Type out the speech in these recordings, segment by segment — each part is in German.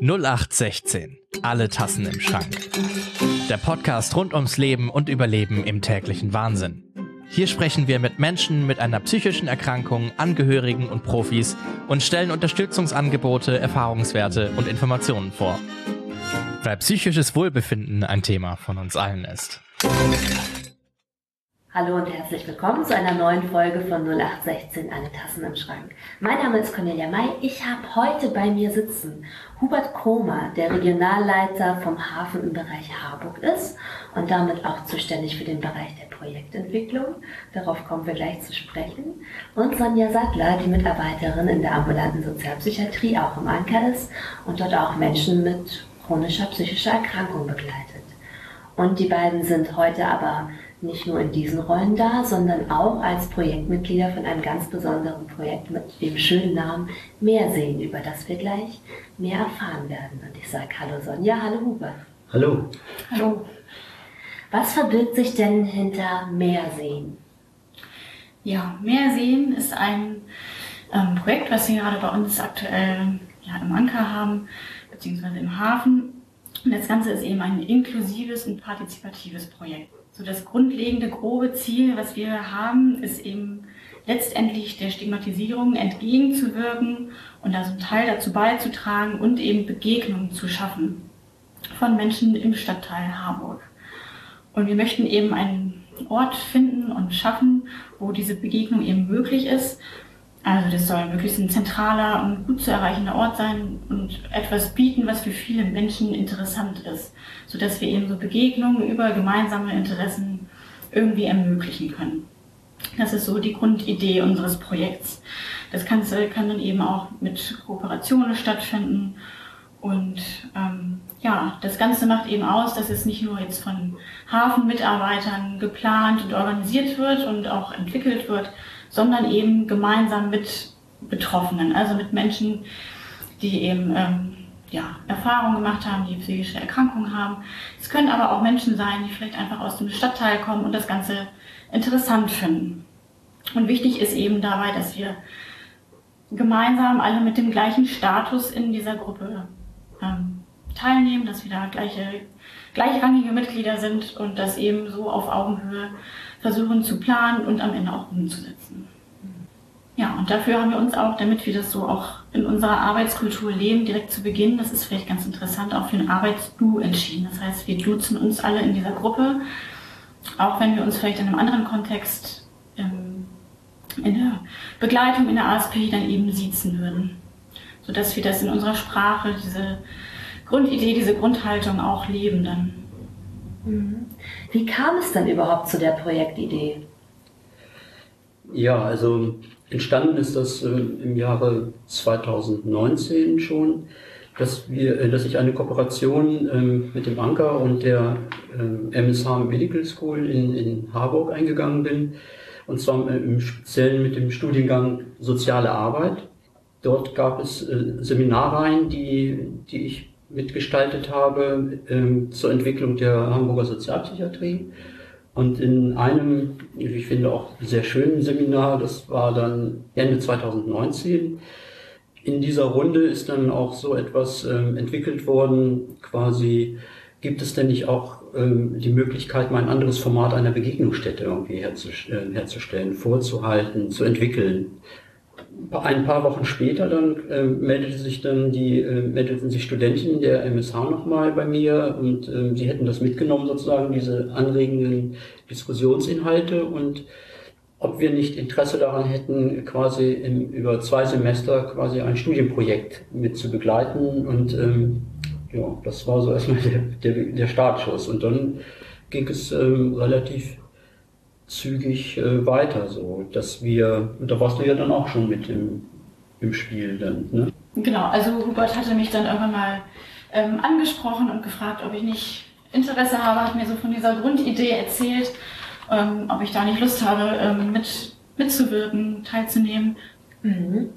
0816. Alle Tassen im Schrank. Der Podcast rund ums Leben und Überleben im täglichen Wahnsinn. Hier sprechen wir mit Menschen mit einer psychischen Erkrankung, Angehörigen und Profis und stellen Unterstützungsangebote, Erfahrungswerte und Informationen vor. Weil psychisches Wohlbefinden ein Thema von uns allen ist. Hallo und herzlich willkommen zu einer neuen Folge von 0816 Alle Tassen im Schrank. Mein Name ist Cornelia May. Ich habe heute bei mir sitzen Hubert Kromer, der Regionalleiter vom Hafen im Bereich Harburg ist und damit auch zuständig für den Bereich der Projektentwicklung. Darauf kommen wir gleich zu sprechen. Und Sonja Sattler, die Mitarbeiterin in der ambulanten Sozialpsychiatrie auch im Anker ist und dort auch Menschen mit chronischer psychischer Erkrankung begleitet. Und die beiden sind heute aber nicht nur in diesen Rollen da, sondern auch als Projektmitglieder von einem ganz besonderen Projekt mit dem schönen Namen Mehrsehen, über das wir gleich mehr erfahren werden. Und ich sage Hallo Sonja, hallo Hubert. Hallo. Hallo. Was verbirgt sich denn hinter Mehrsehen? Ja, Mehrsehen ist ein ähm, Projekt, was wir gerade bei uns aktuell ja, im Anker haben, beziehungsweise im Hafen. Und das Ganze ist eben ein inklusives und partizipatives Projekt. So das grundlegende grobe Ziel, was wir haben, ist eben letztendlich der Stigmatisierung entgegenzuwirken und da so einen Teil dazu beizutragen und eben Begegnungen zu schaffen von Menschen im Stadtteil Harburg. Und wir möchten eben einen Ort finden und schaffen, wo diese Begegnung eben möglich ist also das soll möglichst ein zentraler und gut zu erreichender Ort sein und etwas bieten, was für viele Menschen interessant ist, sodass wir eben so Begegnungen über gemeinsame Interessen irgendwie ermöglichen können. Das ist so die Grundidee unseres Projekts. Das Ganze kann dann eben auch mit Kooperationen stattfinden und ähm, ja, das Ganze macht eben aus, dass es nicht nur jetzt von Hafenmitarbeitern geplant und organisiert wird und auch entwickelt wird, sondern eben gemeinsam mit Betroffenen, also mit Menschen, die eben ähm, ja, Erfahrungen gemacht haben, die psychische Erkrankungen haben. Es können aber auch Menschen sein, die vielleicht einfach aus dem Stadtteil kommen und das Ganze interessant finden. Und wichtig ist eben dabei, dass wir gemeinsam alle mit dem gleichen Status in dieser Gruppe ähm, teilnehmen, dass wir da gleiche, gleichrangige Mitglieder sind und das eben so auf Augenhöhe versuchen zu planen und am Ende auch umzusetzen. Ja, und dafür haben wir uns auch, damit wir das so auch in unserer Arbeitskultur leben, direkt zu Beginn, das ist vielleicht ganz interessant, auch für ein Arbeitsdu entschieden. Das heißt, wir duzen uns alle in dieser Gruppe, auch wenn wir uns vielleicht in einem anderen Kontext ähm, in der Begleitung in der ASP dann eben siezen würden. Sodass wir das in unserer Sprache, diese Grundidee, diese Grundhaltung auch leben dann. Mhm. Wie kam es denn überhaupt zu der Projektidee? Ja, also entstanden ist das äh, im Jahre 2019 schon, dass wir, äh, dass ich eine Kooperation ähm, mit dem Anker und der MSH ähm, Medical School in, in Harburg eingegangen bin. Und zwar im Speziellen mit dem Studiengang Soziale Arbeit. Dort gab es äh, Seminarreihen, die, die ich mitgestaltet habe ähm, zur Entwicklung der Hamburger Sozialpsychiatrie. Und in einem, ich finde auch sehr schönen Seminar, das war dann Ende 2019, in dieser Runde ist dann auch so etwas ähm, entwickelt worden, quasi gibt es denn nicht auch ähm, die Möglichkeit, mal ein anderes Format einer Begegnungsstätte irgendwie äh, herzustellen vorzuhalten, zu entwickeln ein paar Wochen später dann äh, meldete sich dann die äh, meldeten sich Studenten der MSH nochmal bei mir und äh, sie hätten das mitgenommen sozusagen diese anregenden Diskussionsinhalte. Und ob wir nicht Interesse daran hätten, quasi im, über zwei Semester quasi ein Studienprojekt mit zu begleiten. Und ähm, ja, das war so erstmal der, der, der Startschuss. Und dann ging es ähm, relativ zügig äh, weiter, so dass wir, da warst du ja dann auch schon mit im, im Spiel dann, ne? Genau, also Hubert hatte mich dann irgendwann mal ähm, angesprochen und gefragt, ob ich nicht Interesse habe, hat mir so von dieser Grundidee erzählt, ähm, ob ich da nicht Lust habe, ähm, mit, mitzuwirken, teilzunehmen. Mhm.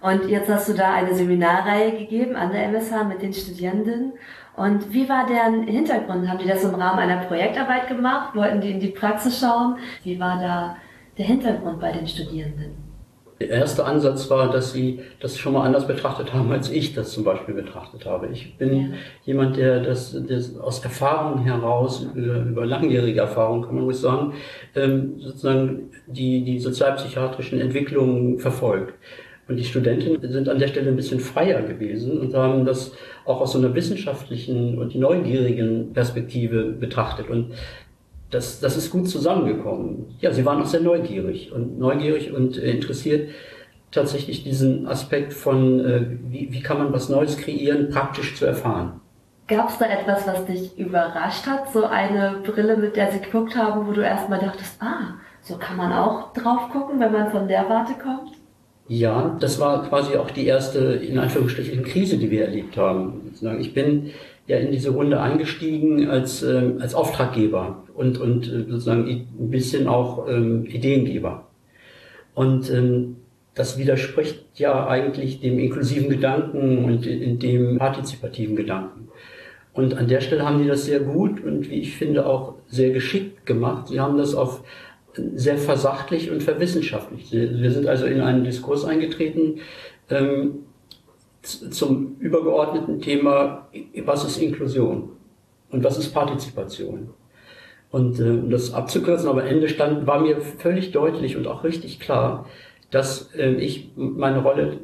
Und jetzt hast du da eine Seminarreihe gegeben an der MSH mit den Studierenden und wie war deren Hintergrund? Haben die das im Rahmen einer Projektarbeit gemacht? Wollten die in die Praxis schauen? Wie war da der Hintergrund bei den Studierenden? Der erste Ansatz war, dass sie das schon mal anders betrachtet haben, als ich das zum Beispiel betrachtet habe. Ich bin ja. jemand, der das, das aus Erfahrung heraus, über, über langjährige Erfahrung kann man ruhig sagen, ähm, sozusagen die, die sozialpsychiatrischen Entwicklungen verfolgt. Und die Studentinnen sind an der Stelle ein bisschen freier gewesen und haben das auch aus so einer wissenschaftlichen und neugierigen Perspektive betrachtet. Und das, das ist gut zusammengekommen. Ja, sie waren auch sehr neugierig und neugierig und äh, interessiert tatsächlich diesen Aspekt von, äh, wie, wie kann man was Neues kreieren, praktisch zu erfahren. Gab es da etwas, was dich überrascht hat? So eine Brille, mit der sie geguckt haben, wo du erstmal dachtest, ah, so kann man auch drauf gucken, wenn man von der Warte kommt? Ja, das war quasi auch die erste, in Anführungsstrichen, Krise, die wir erlebt haben. Ich bin ja in diese Runde eingestiegen als, ähm, als Auftraggeber und, und äh, sozusagen ein bisschen auch ähm, Ideengeber. Und ähm, das widerspricht ja eigentlich dem inklusiven Gedanken und in, dem partizipativen Gedanken. Und an der Stelle haben die das sehr gut und wie ich finde auch sehr geschickt gemacht. Sie haben das auf sehr versachlich und verwissenschaftlicht. Wir sind also in einen Diskurs eingetreten ähm, zum übergeordneten Thema, was ist Inklusion und was ist Partizipation. Und äh, um das abzukürzen, aber Ende stand, war mir völlig deutlich und auch richtig klar, dass äh, ich meine Rolle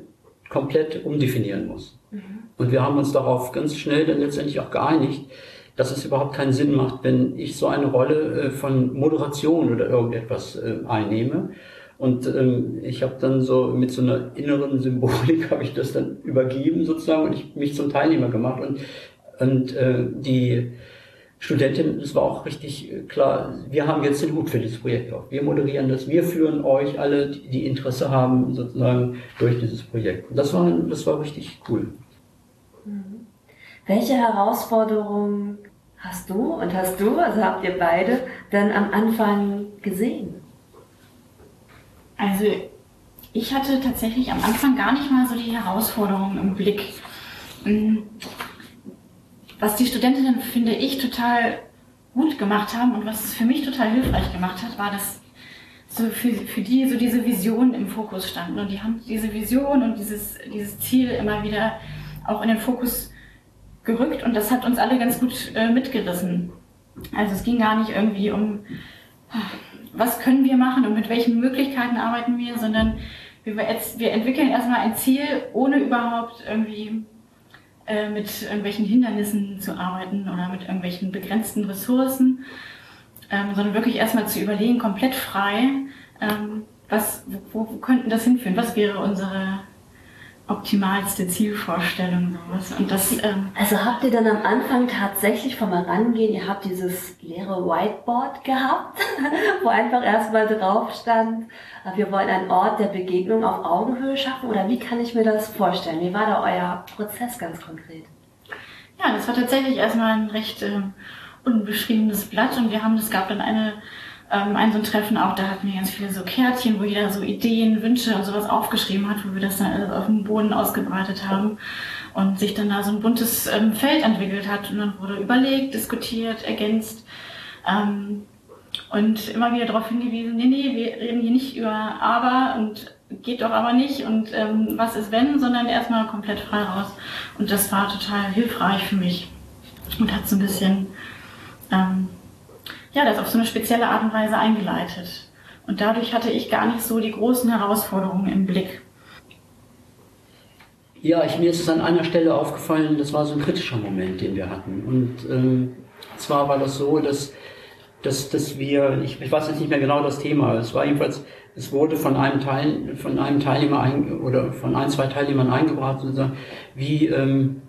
komplett umdefinieren muss. Mhm. Und wir haben uns darauf ganz schnell dann letztendlich auch geeinigt, dass es überhaupt keinen Sinn macht, wenn ich so eine Rolle äh, von Moderation oder irgendetwas äh, einnehme. Und ähm, ich habe dann so mit so einer inneren Symbolik habe ich das dann übergeben sozusagen und ich mich zum Teilnehmer gemacht und und äh, die Studentin, es war auch richtig äh, klar, wir haben jetzt den Hut für dieses Projekt auf. Wir moderieren das, wir führen euch alle, die Interesse haben, sozusagen durch dieses Projekt. Und das war, das war richtig cool. Mhm. Welche Herausforderungen hast du und hast du, also habt ihr beide, dann am Anfang gesehen? Also ich hatte tatsächlich am Anfang gar nicht mal so die Herausforderungen im Blick. Mhm was die Studentinnen, finde ich, total gut gemacht haben und was es für mich total hilfreich gemacht hat, war, dass so für, für die so diese Vision im Fokus standen. Und die haben diese Vision und dieses, dieses Ziel immer wieder auch in den Fokus gerückt und das hat uns alle ganz gut äh, mitgerissen. Also es ging gar nicht irgendwie um, was können wir machen und mit welchen Möglichkeiten arbeiten wir, sondern wir, wir entwickeln erstmal ein Ziel, ohne überhaupt irgendwie äh, mit irgendwelchen Hindernissen zu arbeiten oder mit irgendwelchen begrenzten Ressourcen, ähm, sondern wirklich erstmal zu überlegen, komplett frei, ähm, was, wo, wo könnten das hinführen? Was wäre unsere optimalste Zielvorstellung sowas. Und das, ähm also habt ihr dann am Anfang tatsächlich vom Herangehen, ihr habt dieses leere Whiteboard gehabt, wo einfach erstmal drauf stand, äh, wir wollen einen Ort der Begegnung auf Augenhöhe schaffen oder wie kann ich mir das vorstellen? Wie war da euer Prozess ganz konkret? Ja, das war tatsächlich erstmal ein recht äh, unbeschriebenes Blatt und wir haben, es gab dann eine ähm, ein so ein Treffen auch, da hatten wir ganz viele so Kärtchen, wo jeder so Ideen, Wünsche und sowas aufgeschrieben hat, wo wir das dann alles auf dem Boden ausgebreitet haben und sich dann da so ein buntes ähm, Feld entwickelt hat und dann wurde überlegt, diskutiert, ergänzt ähm, und immer wieder darauf hingewiesen, nee, nee, wir reden hier nicht über aber und geht doch aber nicht und ähm, was ist wenn, sondern erstmal komplett frei raus. Und das war total hilfreich für mich und hat so ein bisschen ähm, ja, das auf so eine spezielle Art und Weise eingeleitet. Und dadurch hatte ich gar nicht so die großen Herausforderungen im Blick. Ja, ich, mir ist es an einer Stelle aufgefallen, das war so ein kritischer Moment, den wir hatten. Und ähm, zwar war das so, dass, dass, dass wir, ich, ich weiß jetzt nicht mehr genau das Thema, es war jedenfalls, es wurde von einem, Teil, von einem Teilnehmer ein, oder von ein, zwei Teilnehmern eingebracht und gesagt, wie, ähm,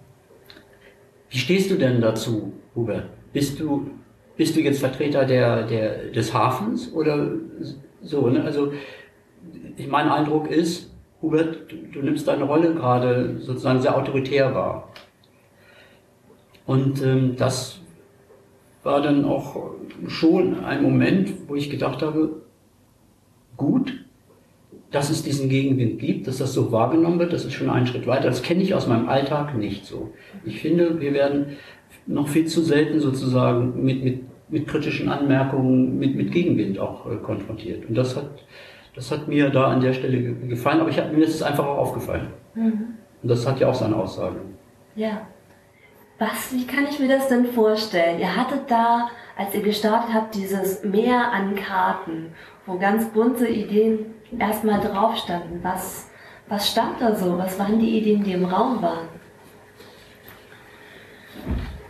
wie stehst du denn dazu, Hubert? Bist du, bist du jetzt Vertreter der, der, des Hafens oder so? Ne? Also mein Eindruck ist, Hubert, du, du nimmst deine Rolle gerade sozusagen sehr autoritär wahr. Und ähm, das war dann auch schon ein Moment, wo ich gedacht habe, gut, dass es diesen Gegenwind gibt, dass das so wahrgenommen wird, das ist schon ein Schritt weiter. Das kenne ich aus meinem Alltag nicht so. Ich finde, wir werden noch viel zu selten sozusagen mit, mit, mit kritischen Anmerkungen, mit, mit Gegenwind auch äh, konfrontiert. Und das hat, Das hat mir da an der Stelle gefallen, aber ich, mir ist es einfach auch aufgefallen. Mhm. Und das hat ja auch seine Aussage. Ja. Was, wie kann ich mir das denn vorstellen? Ihr hattet da, als ihr gestartet habt, dieses Meer an Karten, wo ganz bunte Ideen erstmal drauf standen. Was, was stand da so? Was waren die Ideen, die im Raum waren?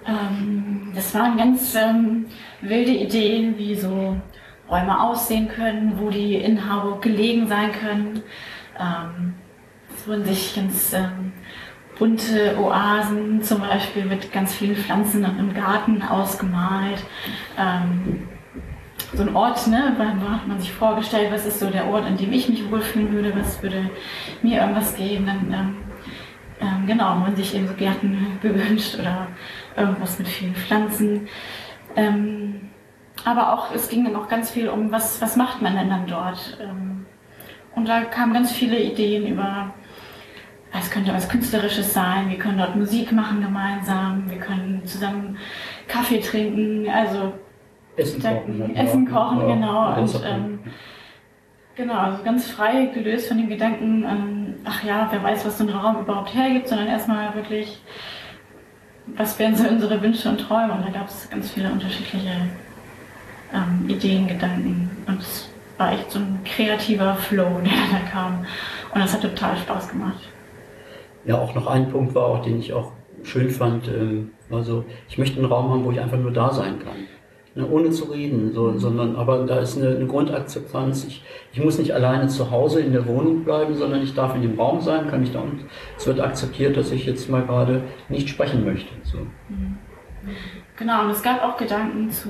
Ähm, das waren ganz ähm, wilde Ideen, wie so Räume aussehen können, wo die in Harburg gelegen sein können. Ähm, es wurden sich ganz ähm, bunte Oasen zum Beispiel mit ganz vielen Pflanzen im Garten ausgemalt. Ähm, so ein Ort, ne, wo hat man sich vorgestellt, was ist so der Ort, an dem ich mich wohlfühlen würde, was würde mir irgendwas geben. Dann, ähm, ähm, genau, man sich eben so Gärten gewünscht oder irgendwas mit vielen Pflanzen. Ähm, aber auch, es ging dann auch ganz viel um, was, was macht man denn dann dort? Ähm, und da kamen ganz viele Ideen über, es könnte was Künstlerisches sein, wir können dort Musik machen gemeinsam, wir können zusammen Kaffee trinken, also Essen kochen. Essen kochen, ja, genau. Und, ähm, genau, also ganz frei gelöst von dem Gedanken, ähm, ach ja, wer weiß, was so ein Raum überhaupt hergibt, sondern erstmal wirklich, was wären so unsere Wünsche und Träume? Und da gab es ganz viele unterschiedliche ähm, Ideen, Gedanken. Und es war echt so ein kreativer Flow, der da kam. Und das hat total Spaß gemacht. Ja, auch noch ein Punkt war auch, den ich auch schön fand, ähm, war so, ich möchte einen Raum haben, wo ich einfach nur da sein kann. Ne, ohne zu reden, so, sondern aber da ist eine, eine Grundakzeptanz. Ich, ich muss nicht alleine zu Hause in der Wohnung bleiben, sondern ich darf in dem Raum sein, kann ich da und es wird akzeptiert, dass ich jetzt mal gerade nicht sprechen möchte. So. Mhm. Genau, und es gab auch Gedanken zu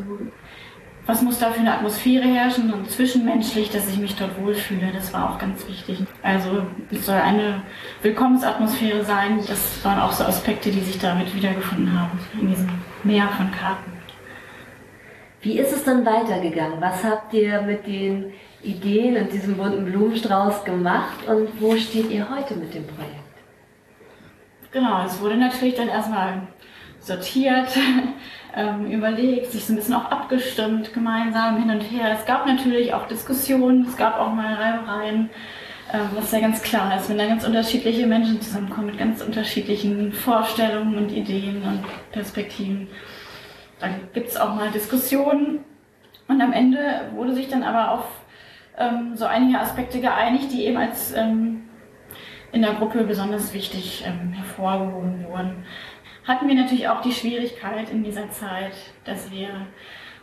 was muss da für eine Atmosphäre herrschen und zwischenmenschlich, dass ich mich dort wohlfühle. Das war auch ganz wichtig. Also es soll eine Willkommensatmosphäre sein. Das waren auch so Aspekte, die sich damit wiedergefunden haben in diesem Meer von Karten. Wie ist es dann weitergegangen? Was habt ihr mit den Ideen und diesem bunten Blumenstrauß gemacht und wo steht ihr heute mit dem Projekt? Genau, es wurde natürlich dann erstmal sortiert, ähm, überlegt, sich so ein bisschen auch abgestimmt, gemeinsam hin und her. Es gab natürlich auch Diskussionen, es gab auch mal Reibereien, ähm, was ja ganz klar ist, wenn da ganz unterschiedliche Menschen zusammenkommen mit ganz unterschiedlichen Vorstellungen und Ideen und Perspektiven. Dann gibt es auch mal Diskussionen und am Ende wurde sich dann aber auf ähm, so einige Aspekte geeinigt, die eben als ähm, in der Gruppe besonders wichtig ähm, hervorgehoben wurden hatten wir natürlich auch die Schwierigkeit in dieser Zeit, dass wir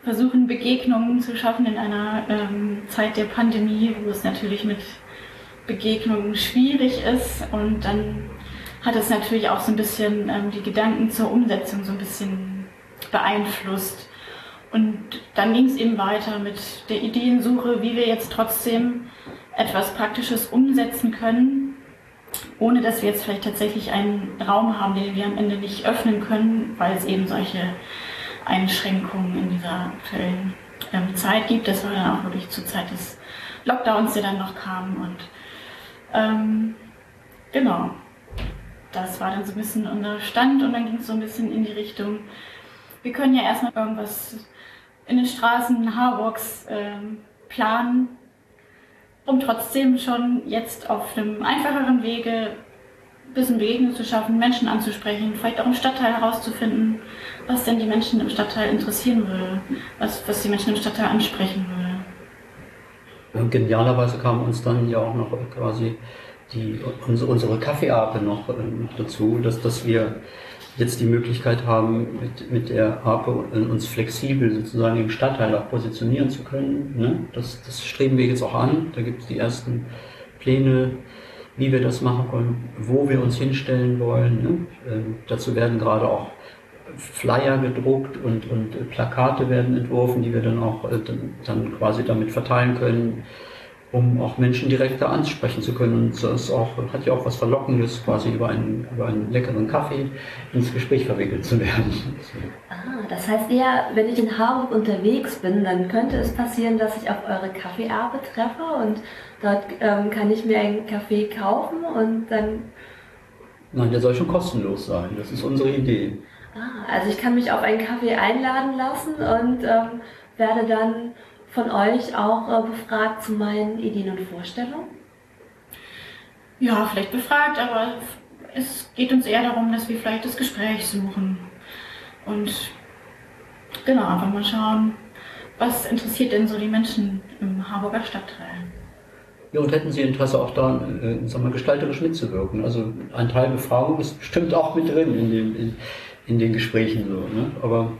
versuchen, Begegnungen zu schaffen in einer ähm, Zeit der Pandemie, wo es natürlich mit Begegnungen schwierig ist. Und dann hat es natürlich auch so ein bisschen ähm, die Gedanken zur Umsetzung so ein bisschen beeinflusst. Und dann ging es eben weiter mit der Ideensuche, wie wir jetzt trotzdem etwas Praktisches umsetzen können, ohne dass wir jetzt vielleicht tatsächlich einen Raum haben, den wir am Ende nicht öffnen können, weil es eben solche Einschränkungen in dieser aktuellen ähm, Zeit gibt. Das war dann auch wirklich zur Zeit des Lockdowns, der dann noch kam. Und ähm, genau, das war dann so ein bisschen unser Stand und dann ging es so ein bisschen in die Richtung, wir können ja erstmal irgendwas in den Straßen Harburgs ähm, planen, um trotzdem schon jetzt auf einem einfacheren Wege ein bisschen Begegnung zu schaffen, Menschen anzusprechen, vielleicht auch im Stadtteil herauszufinden, was denn die Menschen im Stadtteil interessieren würde, was, was die Menschen im Stadtteil ansprechen würde. Und genialerweise kam uns dann ja auch noch quasi die, unsere Kaffeeape noch ähm, dazu, dass, dass wir jetzt die Möglichkeit haben, mit, mit der APE uns flexibel sozusagen im Stadtteil auch positionieren zu können. Ne? Das, das streben wir jetzt auch an. Da gibt es die ersten Pläne, wie wir das machen wollen, wo wir uns hinstellen wollen. Ne? Ähm, dazu werden gerade auch Flyer gedruckt und, und Plakate werden entworfen, die wir dann auch äh, dann, dann quasi damit verteilen können um auch Menschen direkter ansprechen zu können. Und das auch, hat ja auch was Verlockendes, quasi über einen, über einen leckeren Kaffee ins Gespräch verwickelt zu werden. Ah, das heißt eher, wenn ich in Harburg unterwegs bin, dann könnte es passieren, dass ich auf eure Kaffeeerbe treffe und dort ähm, kann ich mir einen Kaffee kaufen und dann... Nein, der soll schon kostenlos sein. Das ist unsere Idee. Ah, also ich kann mich auf einen Kaffee einladen lassen und ähm, werde dann von euch auch äh, befragt zu meinen Ideen und Vorstellungen? Ja, vielleicht befragt, aber es geht uns eher darum, dass wir vielleicht das Gespräch suchen. Und genau, einfach mal schauen, was interessiert denn so die Menschen im Harburger Stadtteil. Ja, und hätten Sie Interesse auch da, äh, sagen wir, gestalterisch mitzuwirken? Also ein Teil Befragung ist bestimmt auch mit drin in, dem, in, in den Gesprächen. So, ne? Aber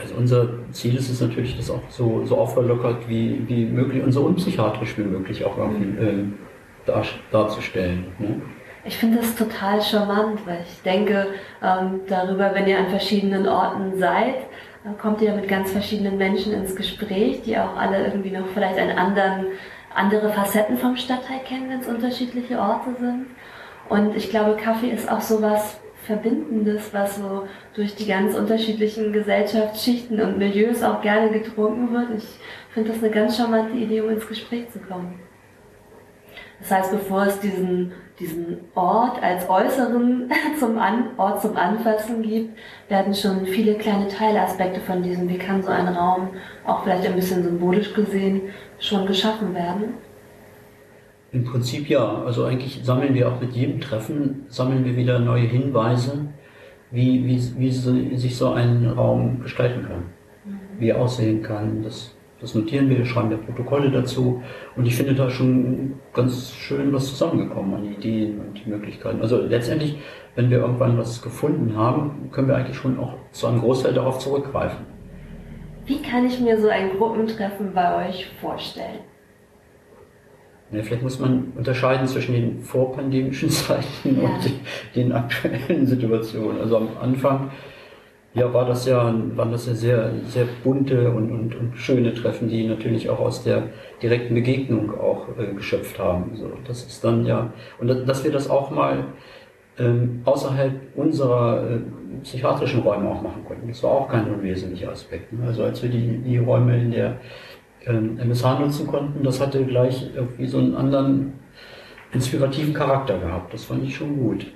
also unser Ziel ist es natürlich, das auch so, so aufgelockert wie, wie möglich und so unpsychiatrisch wie möglich auch irgendwie äh, dar, darzustellen. Ne? Ich finde das total charmant, weil ich denke ähm, darüber, wenn ihr an verschiedenen Orten seid, dann kommt ihr mit ganz verschiedenen Menschen ins Gespräch, die auch alle irgendwie noch vielleicht einen anderen, andere Facetten vom Stadtteil kennen, wenn es unterschiedliche Orte sind. Und ich glaube, Kaffee ist auch sowas Verbindendes, was so durch die ganz unterschiedlichen Gesellschaftsschichten und Milieus auch gerne getrunken wird. Ich finde das eine ganz charmante Idee, um ins Gespräch zu kommen. Das heißt, bevor es diesen, diesen Ort als äußeren zum An Ort zum Anfassen gibt, werden schon viele kleine Teilaspekte von diesem, wie kann so ein Raum auch vielleicht ein bisschen symbolisch gesehen schon geschaffen werden. Im Prinzip ja. Also eigentlich sammeln wir auch mit jedem Treffen, sammeln wir wieder neue Hinweise, wie, wie, wie sich so ein Raum gestalten kann, wie er aussehen kann. Das das notieren wir, schreiben wir Protokolle dazu und ich finde da schon ganz schön was zusammengekommen an Ideen und Möglichkeiten. Also letztendlich, wenn wir irgendwann was gefunden haben, können wir eigentlich schon auch zu einem Großteil darauf zurückgreifen. Wie kann ich mir so ein Gruppentreffen bei euch vorstellen? Ja, vielleicht muss man unterscheiden zwischen den vorpandemischen Zeiten ja. und den aktuellen Situationen. Also am Anfang ja, war das ja, waren das ja sehr, sehr bunte und, und, und schöne Treffen, die natürlich auch aus der direkten Begegnung auch äh, geschöpft haben. So, das ist dann ja, und das, dass wir das auch mal ähm, außerhalb unserer äh, psychiatrischen Räume auch machen konnten. Das war auch kein unwesentlicher Aspekt. Ne? Also als wir die, die Räume in der MSH nutzen konnten, das hatte gleich irgendwie so einen anderen inspirativen Charakter gehabt. Das fand ich schon gut.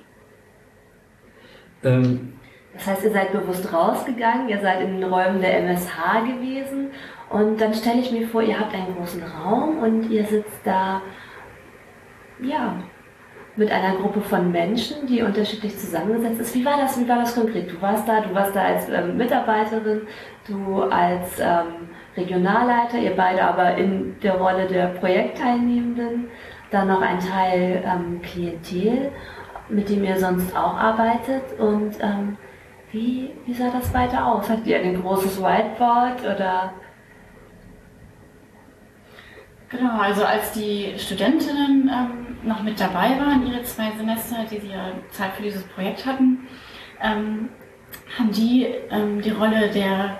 Ähm, das heißt, ihr seid bewusst rausgegangen, ihr seid in den Räumen der MSH gewesen und dann stelle ich mir vor, ihr habt einen großen Raum und ihr sitzt da, ja, mit einer Gruppe von Menschen, die unterschiedlich zusammengesetzt ist. Wie war das, wie war das konkret? Du warst da, du warst da als ähm, Mitarbeiterin, du als ähm, Regionalleiter, ihr beide aber in der Rolle der Projektteilnehmenden, dann noch ein Teil ähm, Klientel, mit dem ihr sonst auch arbeitet und ähm, wie, wie sah das weiter aus? Hattet ihr ein großes Whiteboard oder? Genau, also als die Studentinnen ähm, noch mit dabei waren, ihre zwei Semester, die sie ja Zeit für dieses Projekt hatten, ähm, haben die ähm, die Rolle der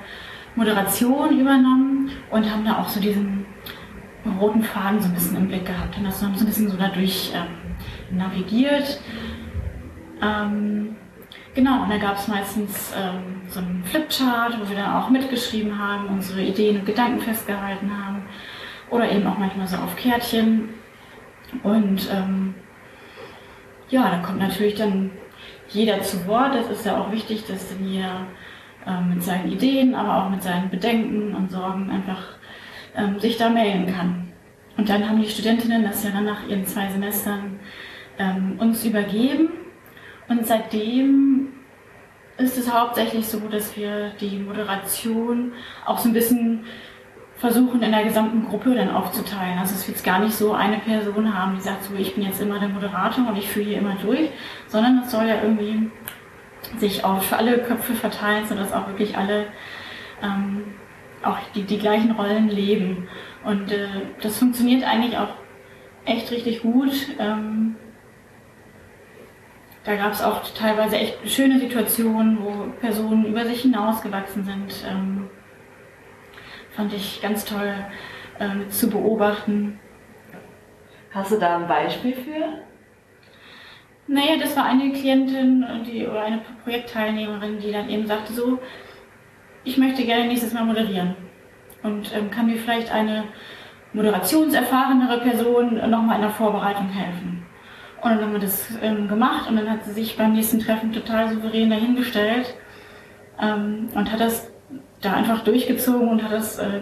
Moderation übernommen und haben da auch so diesen roten Faden so ein bisschen im Blick gehabt, haben das so ein bisschen so dadurch ähm, navigiert. Ähm, Genau, und da gab es meistens ähm, so einen Flipchart, wo wir dann auch mitgeschrieben haben, unsere Ideen und Gedanken festgehalten haben. Oder eben auch manchmal so auf Kärtchen. Und ähm, ja, da kommt natürlich dann jeder zu Wort. Das ist ja auch wichtig, dass dann jeder ähm, mit seinen Ideen, aber auch mit seinen Bedenken und Sorgen einfach ähm, sich da melden kann. Und dann haben die Studentinnen das ja dann nach ihren zwei Semestern ähm, uns übergeben und seitdem ist es hauptsächlich so, dass wir die Moderation auch so ein bisschen versuchen in der gesamten Gruppe dann aufzuteilen. Also dass wir jetzt gar nicht so eine Person haben, die sagt so, ich bin jetzt immer der Moderator und ich führe hier immer durch, sondern es soll ja irgendwie sich auf alle Köpfe verteilen, sodass auch wirklich alle ähm, auch die, die gleichen Rollen leben. Und äh, das funktioniert eigentlich auch echt richtig gut. Ähm, da gab es auch teilweise echt schöne Situationen, wo Personen über sich hinausgewachsen sind. Ähm, fand ich ganz toll ähm, zu beobachten. Hast du da ein Beispiel für? Naja, das war eine Klientin die, oder eine Projektteilnehmerin, die dann eben sagte so, ich möchte gerne nächstes Mal moderieren. Und ähm, kann mir vielleicht eine moderationserfahrenere Person nochmal in der Vorbereitung helfen. Und dann haben wir das ähm, gemacht und dann hat sie sich beim nächsten Treffen total souverän dahingestellt ähm, und hat das da einfach durchgezogen und hat das äh,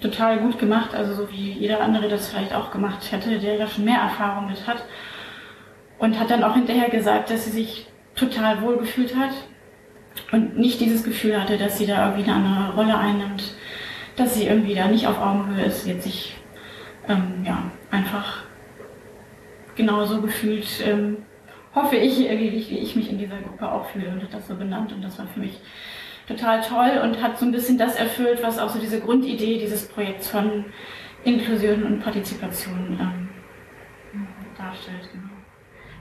total gut gemacht, also so wie jeder andere das vielleicht auch gemacht hätte, der da schon mehr Erfahrung mit hat. Und hat dann auch hinterher gesagt, dass sie sich total wohl gefühlt hat und nicht dieses Gefühl hatte, dass sie da irgendwie eine andere Rolle einnimmt, dass sie irgendwie da nicht auf Augenhöhe ist, jetzt sich ähm, ja, einfach genauso gefühlt, ähm, hoffe ich, wie ich, wie ich mich in dieser Gruppe auch fühle und hat das so benannt und das war für mich total toll und hat so ein bisschen das erfüllt, was auch so diese Grundidee dieses Projekts von Inklusion und Partizipation ähm, darstellt. Genau.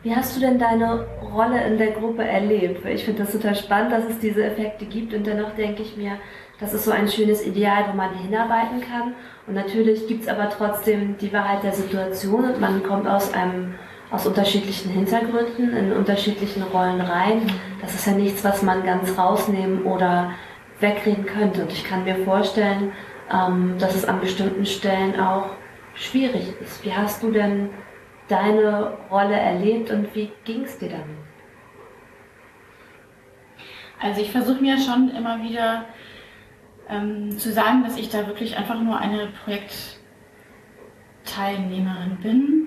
Wie hast du denn deine Rolle in der Gruppe erlebt? Ich finde das total spannend, dass es diese Effekte gibt und dennoch denke ich mir, das ist so ein schönes Ideal, wo man hinarbeiten kann. Und natürlich gibt es aber trotzdem die Wahrheit der Situation und man kommt aus einem aus unterschiedlichen Hintergründen, in unterschiedlichen Rollen rein. Das ist ja nichts, was man ganz rausnehmen oder wegreden könnte. Und ich kann mir vorstellen, ähm, dass es an bestimmten Stellen auch schwierig ist. Wie hast du denn deine Rolle erlebt und wie ging es dir damit? Also ich versuche mir schon immer wieder ähm, zu sagen, dass ich da wirklich einfach nur eine Projektteilnehmerin bin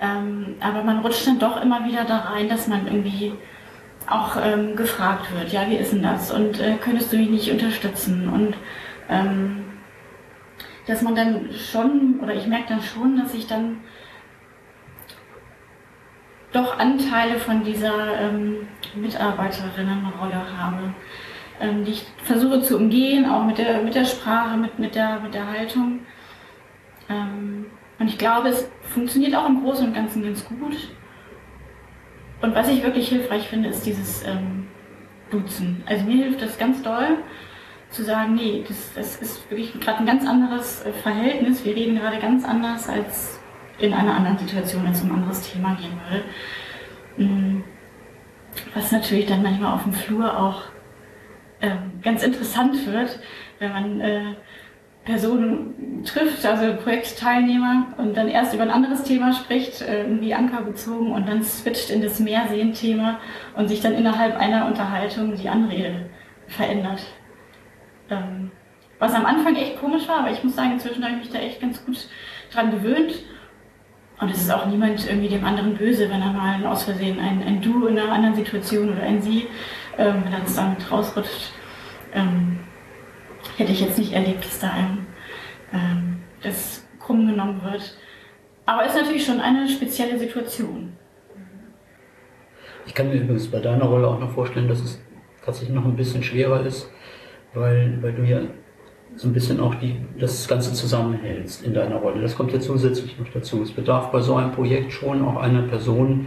ähm, aber man rutscht dann doch immer wieder da rein, dass man irgendwie auch ähm, gefragt wird, ja, wie ist denn das? Und äh, könntest du mich nicht unterstützen? Und ähm, dass man dann schon, oder ich merke dann schon, dass ich dann doch Anteile von dieser ähm, Mitarbeiterinnenrolle habe, ähm, die ich versuche zu umgehen, auch mit der, mit der Sprache, mit, mit, der, mit der Haltung. Ähm, und ich glaube, es funktioniert auch im Großen und Ganzen ganz gut. Und was ich wirklich hilfreich finde, ist dieses ähm, Duzen. Also mir hilft das ganz doll zu sagen, nee, das, das ist wirklich gerade ein ganz anderes äh, Verhältnis. Wir reden gerade ganz anders als in einer anderen Situation, es um ein anderes Thema gehen würde. Mm. Was natürlich dann manchmal auf dem Flur auch ähm, ganz interessant wird, wenn man äh, Personen trifft, also Projektteilnehmer, und dann erst über ein anderes Thema spricht, äh, irgendwie ankerbezogen, und dann switcht in das Mehrsehen-Thema und sich dann innerhalb einer Unterhaltung die Anrede verändert. Ähm, was am Anfang echt komisch war, aber ich muss sagen, inzwischen habe ich mich da echt ganz gut dran gewöhnt. Und es ist auch niemand irgendwie dem anderen böse, wenn er mal aus Versehen ein, ein Du in einer anderen Situation oder ein Sie, ähm, wenn er das damit rausrutscht. Ähm, hätte ich jetzt nicht erlebt, dass da einem ähm, das krumm genommen wird. Aber es ist natürlich schon eine spezielle Situation. Ich kann mir übrigens bei deiner Rolle auch noch vorstellen, dass es tatsächlich noch ein bisschen schwerer ist, weil, weil du ja so ein bisschen auch die, das Ganze zusammenhältst in deiner Rolle. Das kommt ja zusätzlich noch dazu. Es bedarf bei so einem Projekt schon auch einer Person,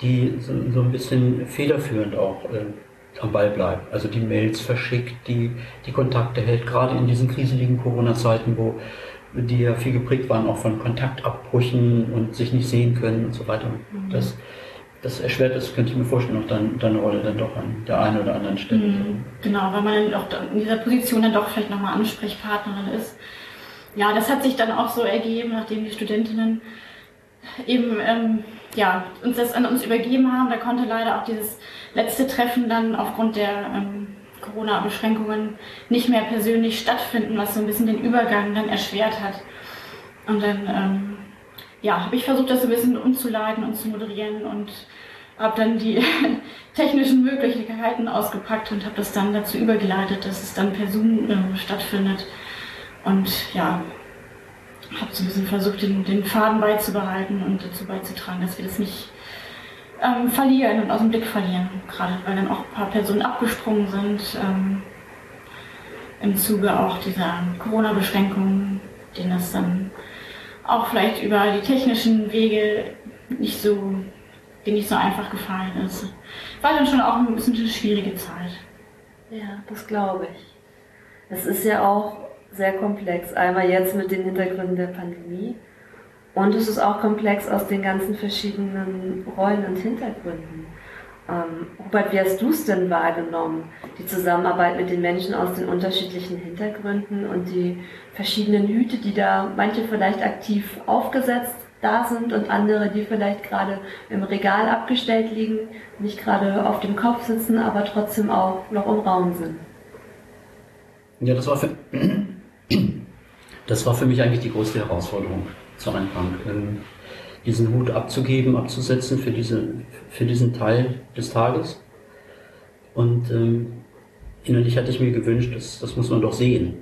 die so, so ein bisschen federführend auch äh, am Ball bleibt. Also die Mails verschickt, die, die Kontakte hält, gerade in diesen kriseligen Corona-Zeiten, wo die ja viel geprägt waren, auch von Kontaktabbrüchen und sich nicht sehen können und so weiter. Mhm. Das, das erschwert das, könnte ich mir vorstellen, auch dann, deine Rolle dann doch an der einen oder anderen Stelle. Mhm. Genau, weil man auch in dieser Position dann doch vielleicht nochmal Ansprechpartnerin ist. Ja, das hat sich dann auch so ergeben, nachdem die Studentinnen eben ähm, ja, uns das an uns übergeben haben. Da konnte leider auch dieses letzte Treffen dann aufgrund der ähm, Corona-Beschränkungen nicht mehr persönlich stattfinden, was so ein bisschen den Übergang dann erschwert hat. Und dann ähm, ja, habe ich versucht, das so ein bisschen umzuleiten und zu moderieren und habe dann die technischen Möglichkeiten ausgepackt und habe das dann dazu übergeleitet, dass es dann per Zoom äh, stattfindet. Und ja, habe so ein bisschen versucht, den, den Faden beizubehalten und dazu beizutragen, dass wir das nicht ähm, verlieren und aus dem Blick verlieren. Gerade weil dann auch ein paar Personen abgesprungen sind ähm, im Zuge auch dieser Corona-Beschränkungen, denen das dann auch vielleicht über die technischen Wege nicht so, denen nicht so einfach gefallen ist. War dann schon auch ein bisschen eine schwierige Zeit. Ja, das glaube ich. Es ist ja auch sehr komplex. Einmal jetzt mit den Hintergründen der Pandemie und es ist auch komplex aus den ganzen verschiedenen Rollen und Hintergründen. Ähm, Hubert, wie hast du es denn wahrgenommen, die Zusammenarbeit mit den Menschen aus den unterschiedlichen Hintergründen und die verschiedenen Hüte, die da manche vielleicht aktiv aufgesetzt da sind und andere, die vielleicht gerade im Regal abgestellt liegen, nicht gerade auf dem Kopf sitzen, aber trotzdem auch noch im Raum sind? Ja, das war für, Das war für mich eigentlich die größte Herausforderung zu Anfang. Ähm, diesen Hut abzugeben, abzusetzen für, diese, für diesen Teil des Tages. Und ähm, innerlich hatte ich mir gewünscht, das, das muss man doch sehen.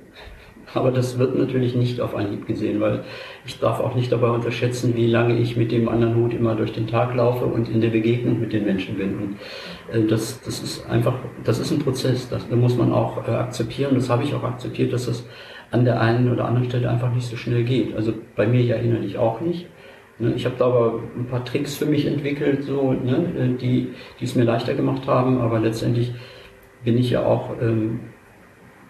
Aber das wird natürlich nicht auf Anhieb gesehen, weil ich darf auch nicht dabei unterschätzen, wie lange ich mit dem anderen Hut immer durch den Tag laufe und in der Begegnung mit den Menschen bin. Und äh, das, das ist einfach, das ist ein Prozess, das, das muss man auch äh, akzeptieren. Das habe ich auch akzeptiert, dass das an der einen oder anderen Stelle einfach nicht so schnell geht. Also bei mir ja innerlich auch nicht. Ne? Ich habe da aber ein paar Tricks für mich entwickelt, so, ne, die, die es mir leichter gemacht haben, aber letztendlich bin ich ja auch ähm,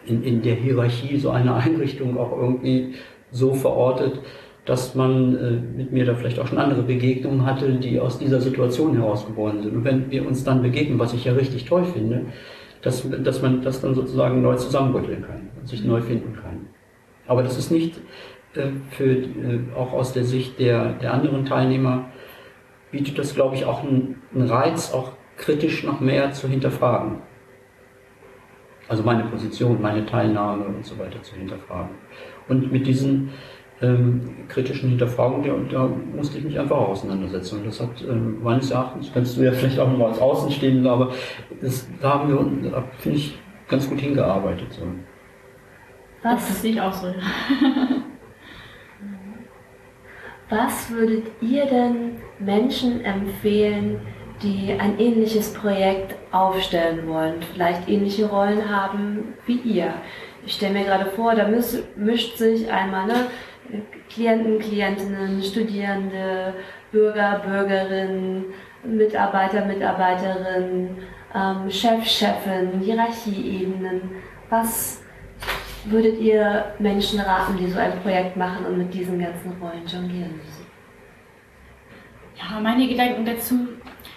in, in der Hierarchie so einer Einrichtung auch irgendwie so verortet, dass man äh, mit mir da vielleicht auch schon andere Begegnungen hatte, die aus dieser Situation herausgeboren sind. Und wenn wir uns dann begegnen, was ich ja richtig toll finde, dass, dass man das dann sozusagen neu zusammenrütteln kann sich neu finden kann. Aber das ist nicht äh, für, äh, auch aus der Sicht der, der anderen Teilnehmer, bietet das, glaube ich, auch einen, einen Reiz, auch kritisch noch mehr zu hinterfragen. Also meine Position, meine Teilnahme und so weiter zu hinterfragen. Und mit diesen ähm, kritischen Hinterfragungen, da, musste ich mich einfach auseinandersetzen. Und das hat ähm, meines Erachtens, kannst du ja vielleicht auch nochmal als Außenstehender, aber das, da haben wir, finde ich, ganz gut hingearbeitet. So. Was? Das sehe ich auch so. Was würdet ihr denn Menschen empfehlen, die ein ähnliches Projekt aufstellen wollen, vielleicht ähnliche Rollen haben wie ihr. Ich stelle mir gerade vor, da mischt sich einmal ne, Klienten, Klientinnen, Studierende, Bürger, Bürgerinnen, Mitarbeiter, Mitarbeiterinnen, ähm, Chef, Chefin, Hierarchieebenen. Was würdet ihr Menschen raten, die so ein Projekt machen und mit diesen ganzen Rollen jonglieren müssen? Ja, meine Gedanken dazu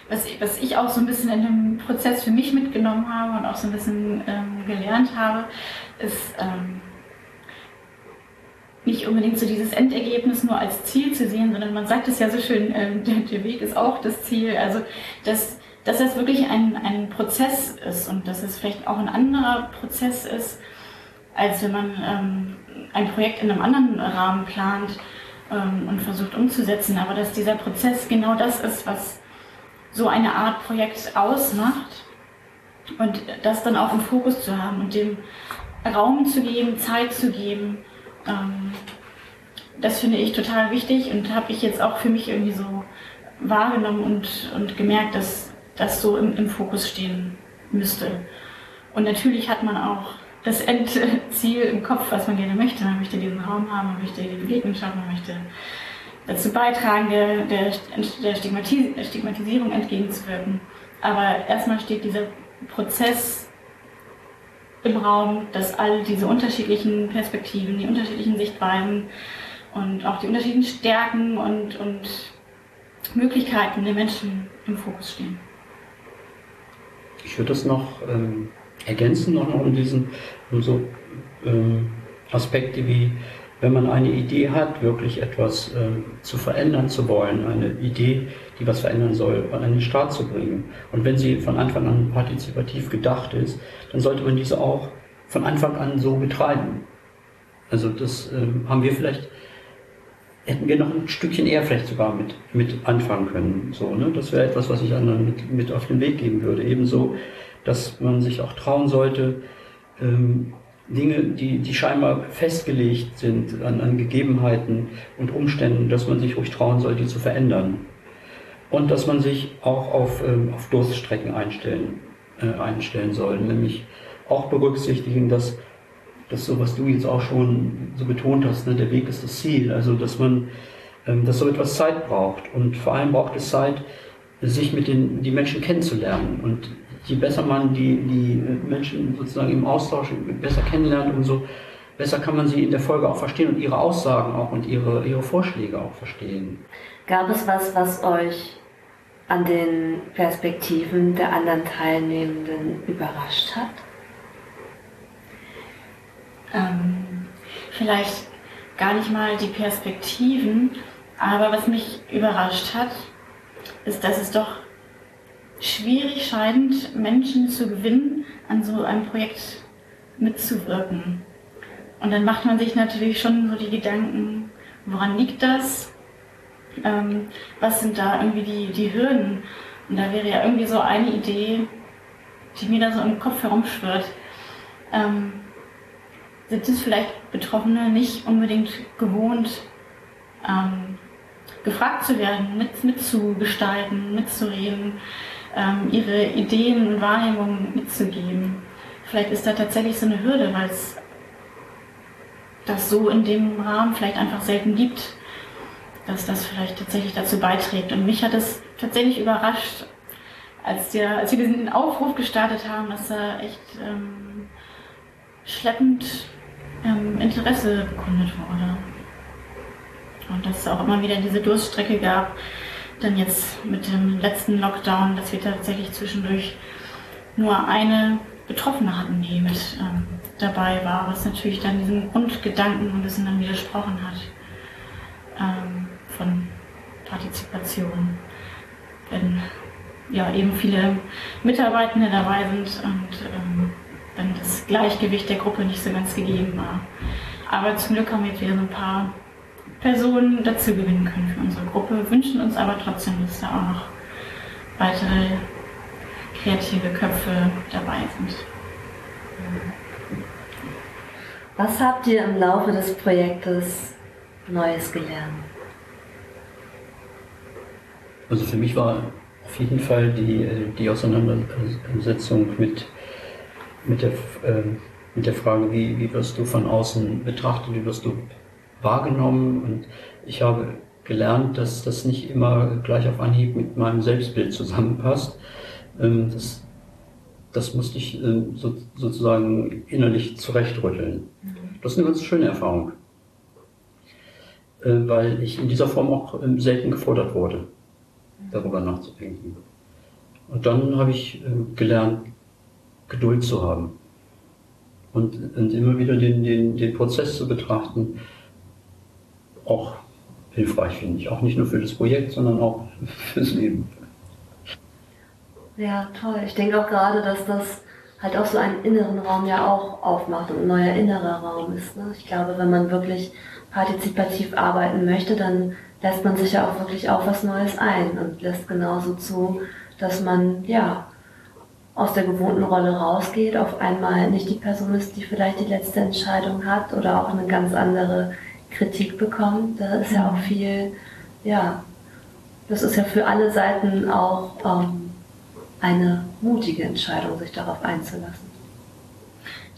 was, was ich auch so ein bisschen in dem Prozess für mich mitgenommen habe und auch so ein bisschen ähm, gelernt habe, ist ähm, nicht unbedingt so dieses Endergebnis nur als Ziel zu sehen, sondern man sagt es ja so schön, äh, der, der, Weg ist auch das Ziel. Also dass, dass das wirklich ein, ein Prozess ist und dass es vielleicht auch ein anderer Prozess ist, als wenn man ähm, ein Projekt in einem anderen Rahmen plant ähm, und versucht umzusetzen. Aber dass dieser Prozess genau das ist, was so eine Art Projekt ausmacht und das dann auch im Fokus zu haben und dem Raum zu geben, Zeit zu geben. Ähm, das finde ich total wichtig und habe ich jetzt auch für mich irgendwie so wahrgenommen und, und gemerkt, dass das so im, im Fokus stehen müsste. Und natürlich hat man auch das Endziel im Kopf, was man gerne möchte. Man möchte diesen Raum haben, man möchte die Begegnung schaffen, man möchte dazu beitragen, der, der, der Stigmatisierung entgegenzuwirken. Aber erstmal steht dieser Prozess im Raum, dass all diese unterschiedlichen Perspektiven, die unterschiedlichen Sichtweisen und auch die unterschiedlichen Stärken und, und Möglichkeiten der Menschen im Fokus stehen. Ich würde das noch ähm, ergänzen, noch um diesen um so ähm, Aspekte wie wenn man eine Idee hat, wirklich etwas äh, zu verändern zu wollen, eine Idee, die was verändern soll, an den Start zu bringen. Und wenn sie von Anfang an partizipativ gedacht ist, dann sollte man diese auch von Anfang an so betreiben. Also das äh, haben wir vielleicht, hätten wir noch ein Stückchen eher vielleicht sogar mit, mit anfangen können. So, ne? Das wäre etwas, was ich anderen mit, mit auf den Weg geben würde. Ebenso, dass man sich auch trauen sollte, ähm, Dinge, die, die scheinbar festgelegt sind an, an Gegebenheiten und Umständen, dass man sich ruhig trauen soll, die zu verändern. Und dass man sich auch auf, ähm, auf Durststrecken einstellen, äh, einstellen soll, nämlich auch berücksichtigen, dass das so, was du jetzt auch schon so betont hast, ne, der Weg ist das Ziel, also dass man, ähm, dass so etwas Zeit braucht. Und vor allem braucht es Zeit, sich mit den die Menschen kennenzulernen. Und je besser man die, die Menschen sozusagen im Austausch besser kennenlernt, umso besser kann man sie in der Folge auch verstehen und ihre Aussagen auch und ihre, ihre Vorschläge auch verstehen. Gab es was, was euch an den Perspektiven der anderen Teilnehmenden überrascht hat? Ähm, vielleicht gar nicht mal die Perspektiven, aber was mich überrascht hat, ist, dass es doch schwierig scheint, Menschen zu gewinnen, an so einem Projekt mitzuwirken. Und dann macht man sich natürlich schon so die Gedanken, woran liegt das? Ähm, was sind da irgendwie die, die Hürden? Und da wäre ja irgendwie so eine Idee, die mir da so im Kopf herumschwirrt. Ähm, sind es vielleicht Betroffene nicht unbedingt gewohnt, ähm, gefragt zu werden, mit, mitzugestalten, mitzureden, ähm, ihre Ideen und Wahrnehmungen mitzugeben. Vielleicht ist da tatsächlich so eine Hürde, weil es das so in dem Rahmen vielleicht einfach selten gibt, dass das vielleicht tatsächlich dazu beiträgt. Und mich hat es tatsächlich überrascht, als, der, als wir diesen Aufruf gestartet haben, dass da echt ähm, schleppend ähm, Interesse bekundet wurde. Und dass es auch immer wieder diese Durststrecke gab, dann jetzt mit dem letzten Lockdown, dass wir tatsächlich zwischendurch nur eine Betroffene hatten, die mit ähm, dabei war, was natürlich dann diesem Grundgedanken ein bisschen dann widersprochen hat ähm, von Partizipation. Wenn ja eben viele Mitarbeitende dabei sind und ähm, wenn das Gleichgewicht der Gruppe nicht so ganz gegeben war. Aber zum Glück haben wir jetzt wieder so ein paar Personen dazu gewinnen können für unsere Gruppe, wünschen uns aber trotzdem, dass da auch noch weitere kreative Köpfe dabei sind. Was habt ihr im Laufe des Projektes Neues gelernt? Also für mich war auf jeden Fall die, die Auseinandersetzung mit, mit, der, äh, mit der Frage, wie, wie wirst du von außen betrachtet, wie wirst du wahrgenommen und ich habe gelernt, dass das nicht immer gleich auf Anhieb mit meinem Selbstbild zusammenpasst. Ähm, das, das musste ich ähm, so, sozusagen innerlich zurechtrütteln. Das ist eine ganz schöne Erfahrung, äh, weil ich in dieser Form auch ähm, selten gefordert wurde, darüber nachzudenken. Und dann habe ich gelernt, Geduld zu haben und, und immer wieder den, den, den Prozess zu betrachten, auch hilfreich, finde ich. Auch nicht nur für das Projekt, sondern auch fürs Leben. Ja, toll. Ich denke auch gerade, dass das halt auch so einen inneren Raum ja auch aufmacht und ein neuer innerer Raum ist. Ne? Ich glaube, wenn man wirklich partizipativ arbeiten möchte, dann lässt man sich ja auch wirklich auf was Neues ein und lässt genauso zu, dass man ja aus der gewohnten Rolle rausgeht, auf einmal nicht die Person ist, die vielleicht die letzte Entscheidung hat oder auch eine ganz andere Kritik bekommt, da ist ja auch viel, ja, das ist ja für alle Seiten auch ähm, eine mutige Entscheidung, sich darauf einzulassen.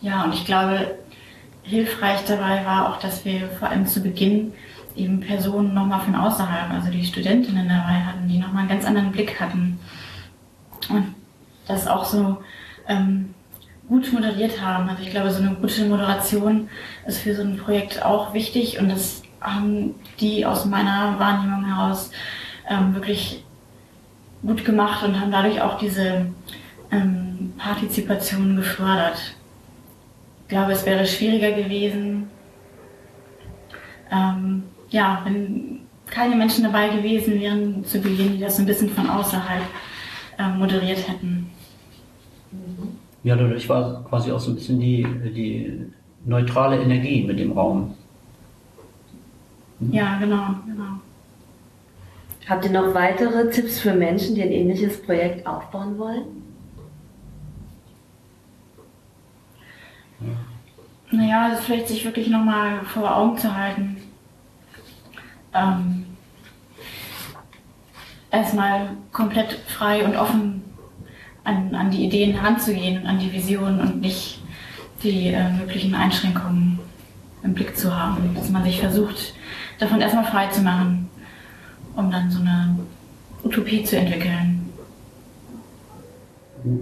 Ja, und ich glaube, hilfreich dabei war auch, dass wir vor allem zu Beginn eben Personen nochmal von außerhalb, also die Studentinnen dabei hatten, die nochmal einen ganz anderen Blick hatten. Und das auch so ähm, gut moderiert haben. Also ich glaube, so eine gute Moderation ist für so ein Projekt auch wichtig und das haben die aus meiner Wahrnehmung heraus ähm, wirklich gut gemacht und haben dadurch auch diese ähm, Partizipation gefördert. Ich glaube, es wäre schwieriger gewesen, ähm, ja, wenn keine Menschen dabei gewesen wären zu Beginn, die das ein bisschen von außerhalb ähm, moderiert hätten. Ja, dadurch war quasi auch so ein bisschen die, die neutrale Energie mit dem Raum. Hm? Ja, genau, genau. Habt ihr noch weitere Tipps für Menschen, die ein ähnliches Projekt aufbauen wollen? Ja. Naja, das vielleicht sich wirklich nochmal vor Augen zu halten. Ähm, erstmal komplett frei und offen an, an die Ideen heranzugehen und an die Visionen und nicht die äh, möglichen Einschränkungen im Blick zu haben. Dass man sich versucht, davon erstmal frei zu machen, um dann so eine Utopie zu entwickeln.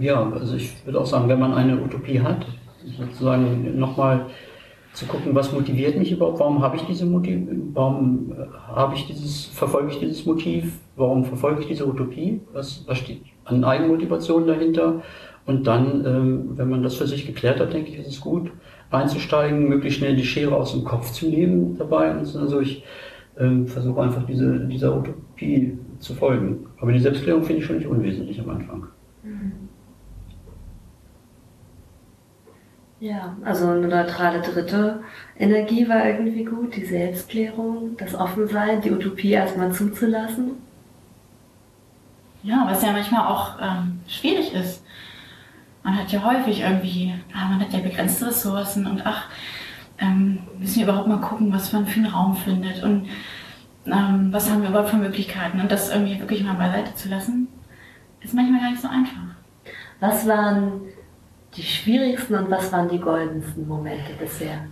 Ja, also ich würde auch sagen, wenn man eine Utopie hat, sozusagen nochmal zu gucken, was motiviert mich überhaupt, warum habe ich diese Motiv, warum äh, habe ich dieses, verfolge ich dieses Motiv, warum verfolge ich diese Utopie, was, was steht an Eigenmotivation dahinter und dann, ähm, wenn man das für sich geklärt hat, denke ich, ist es gut, einzusteigen, möglichst schnell die Schere aus dem Kopf zu nehmen dabei. Also ich ähm, versuche einfach diese, dieser Utopie zu folgen. Aber die Selbstklärung finde ich schon nicht unwesentlich am Anfang. Ja, also eine neutrale dritte Energie war irgendwie gut, die Selbstklärung, das Offensein, die Utopie erstmal zuzulassen. Ja, was ja manchmal auch ähm, schwierig ist. Man hat ja häufig irgendwie, ah, man hat ja begrenzte Ressourcen und ach, ähm, müssen wir überhaupt mal gucken, was man für einen Raum findet und ähm, was haben wir überhaupt für Möglichkeiten und das irgendwie wirklich mal beiseite zu lassen, ist manchmal gar nicht so einfach. Was waren die schwierigsten und was waren die goldensten Momente bisher?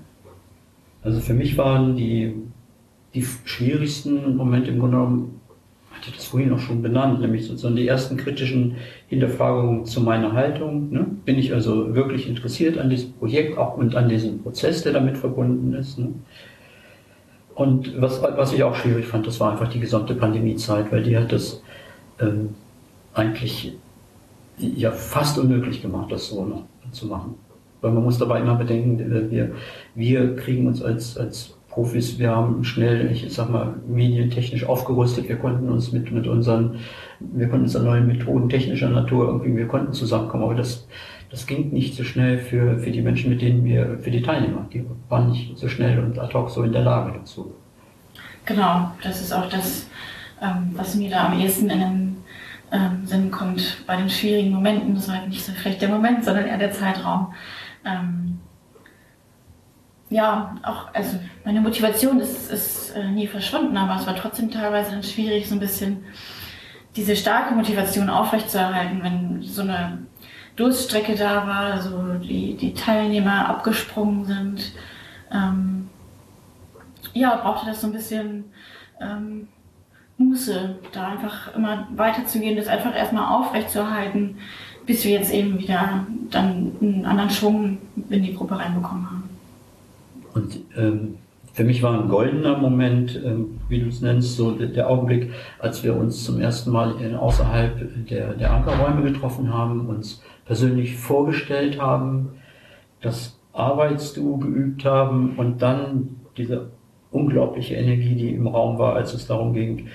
Also für mich waren die, die schwierigsten Momente im Grunde genommen, hatte das vorhin auch schon benannt, nämlich sozusagen die ersten kritischen Hinterfragungen zu meiner Haltung. Ne? Bin ich also wirklich interessiert an diesem Projekt auch und an diesem Prozess, der damit verbunden ist? Ne? Und was, was ich auch schwierig fand, das war einfach die gesamte Pandemiezeit, weil die hat das ähm, eigentlich ja fast unmöglich gemacht, das so noch zu machen. Weil man muss dabei immer bedenken, äh, wir, wir kriegen uns als, als Profis, wir haben schnell, ich sag mal, medientechnisch aufgerüstet, wir konnten uns mit, mit unseren, wir konnten uns an neuen Methoden technischer Natur irgendwie, wir konnten zusammenkommen, aber das, das ging nicht so schnell für, für die Menschen, mit denen wir, für die Teilnehmer, die waren nicht so schnell und ad hoc so in der Lage dazu. Genau, das ist auch das, ähm, was mir da am ehesten in den ähm, Sinn kommt bei den schwierigen Momenten. Das war halt nicht so vielleicht der Moment, sondern eher der Zeitraum. Ja, auch, also meine Motivation ist, ist äh, nie verschwunden, aber es war trotzdem teilweise dann schwierig, so ein bisschen diese starke Motivation aufrechtzuerhalten, wenn so eine Durststrecke da war, so die, die Teilnehmer abgesprungen sind. Ähm, ja, brauchte das so ein bisschen ähm, Muße, da einfach immer weiterzugehen, das einfach erstmal aufrechtzuerhalten, bis wir jetzt eben wieder dann einen anderen Schwung in die Gruppe reinbekommen haben. Und ähm, für mich war ein goldener Moment, ähm, wie du es nennst, so der, Augenblick, als wir uns zum ersten Mal in, außerhalb der, der Ankerräume getroffen haben, uns persönlich vorgestellt haben, das Arbeitsdu geübt haben und dann diese unglaubliche Energie, die im Raum war, als es darum ging,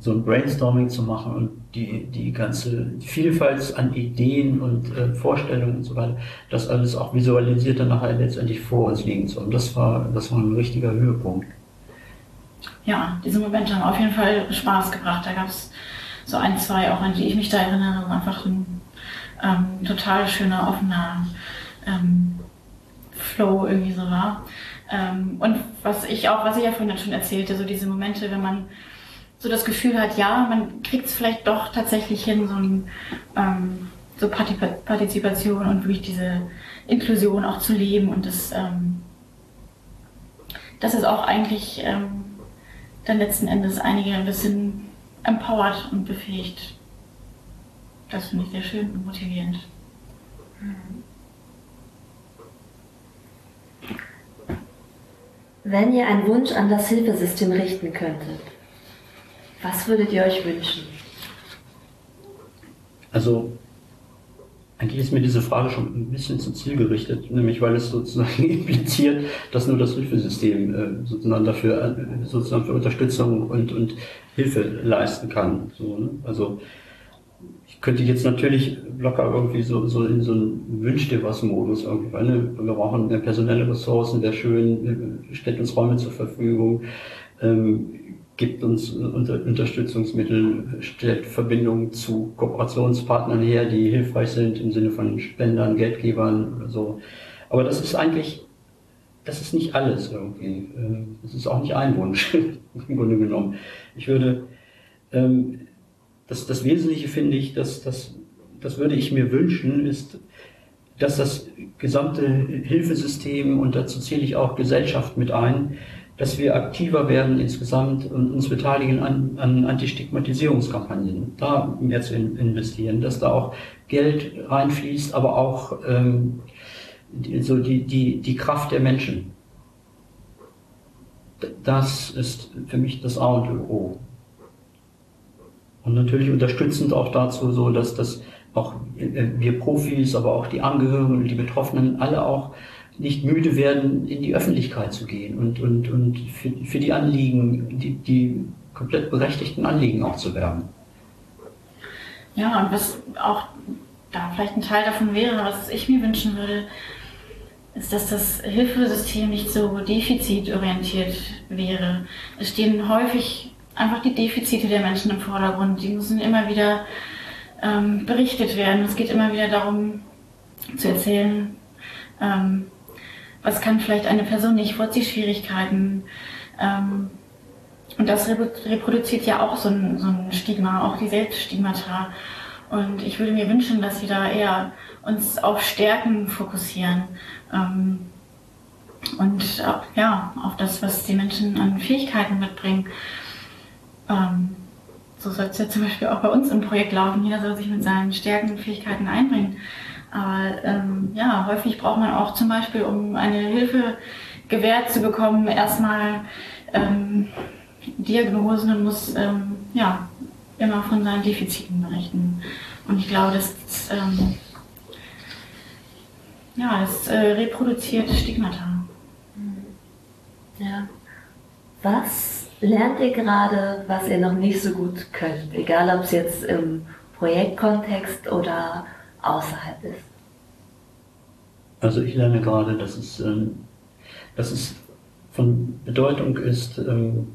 so ein Brainstorming zu machen und die, die ganze Vielfalt an Ideen und äh, Vorstellungen und so weiter, das alles auch visualisiert dann nachher letztendlich vor uns liegen zu haben. Das war, das war ein richtiger Höhepunkt. Ja, diese Momente haben auf jeden Fall Spaß gebracht. Da gab es so ein, zwei, auch an die ich mich da erinnere, einfach ein ähm, total schöner, offener ähm, Flow irgendwie so war. Ähm, und was ich auch, was ich ja vorhin schon erzählte, so diese Momente, wenn man so das Gefühl hat, ja, man kriegt es vielleicht doch tatsächlich hin, so, ein, ähm, so Partizipation und wirklich diese Inklusion auch zu leben und das, ähm, das ist auch eigentlich ähm, dann letzten Endes einige ein bisschen empowert und befähigt. Das finde ich sehr schön und motivierend. Wenn ihr einen Wunsch an das Hilfesystem richten könntet, was würdet ihr euch wünschen? Also, eigentlich ist mir diese Frage schon ein bisschen zum Ziel gerichtet, nämlich weil es sozusagen impliziert, dass nur das Hilfesystem äh, sozusagen dafür äh, sozusagen für Unterstützung und, und Hilfe leisten kann. So, ne? Also ich könnte jetzt natürlich locker irgendwie so, so in so einen Wünsch dir was Modus irgendwie, ne, wir brauchen personelle Ressourcen, wäre schön, stellt uns Räume zur Verfügung, ähm, gibt uns unter Unterstützungsmittel, stellt Verbindungen zu Kooperationspartnern her, die hilfreich sind im Sinne von Spendern, Geldgebern oder so. Aber das ist eigentlich, das ist nicht alles irgendwie. Ähm, das ist auch nicht ein Wunsch im Grunde genommen. Ich würde ähm, das, das Wesentliche finde ich, dass das, das würde ich mir wünschen, ist, dass das gesamte Hilfesystem, und dazu zähle ich auch Gesellschaft mit ein, dass wir aktiver werden insgesamt und uns beteiligen an, an Antistigmatisierungskampagnen, da mehr zu investieren, dass da auch Geld reinfließt, aber auch ähm, die, so die, die, die Kraft der Menschen. Das ist für mich das A und O. Und natürlich unterstützend auch dazu, so dass das auch äh, wir Profis, aber auch die Angehörigen und die Betroffenen alle auch nicht müde werden, in die Öffentlichkeit zu gehen und, und, und für, für die Anliegen, die, die komplett berechtigten Anliegen auch zu werben. Ja, und was auch da vielleicht ein Teil davon wäre, was ich mir wünschen würde, ist, dass das Hilfesystem nicht so defizitorientiert wäre. Es stehen häufig einfach die Defizite der Menschen im Vordergrund. Die müssen immer wieder ähm, berichtet werden. Es geht immer wieder darum zu erzählen, ähm, was kann vielleicht eine Person nicht, wo hat sie Schwierigkeiten. Ähm, und das reproduziert ja auch so ein, so ein Stigma, auch die Selbststigmata. Und ich würde mir wünschen, dass wir da eher uns auf Stärken fokussieren. Ähm, und äh, ja, auf das, was die Menschen an Fähigkeiten mitbringen. Ähm, so soll es ja zum Beispiel auch bei uns im Projekt laufen. Jeder soll sich mit seinen Stärken und Fähigkeiten einbringen. Aber ähm, ja, häufig braucht man auch zum Beispiel, um eine Hilfe gewährt zu bekommen, erstmal ähm, Diagnosen und muss ähm, ja, immer von seinen Defiziten berichten. Und ich glaube, das, ähm, ja, das äh, reproduziert Stigmata. Ja. Was lernt ihr gerade, was ihr noch nicht so gut könnt? Egal, ob es jetzt im Projektkontext oder außerhalb ist. Also ich lerne gerade, dass es, ähm, dass es von Bedeutung ist, ähm,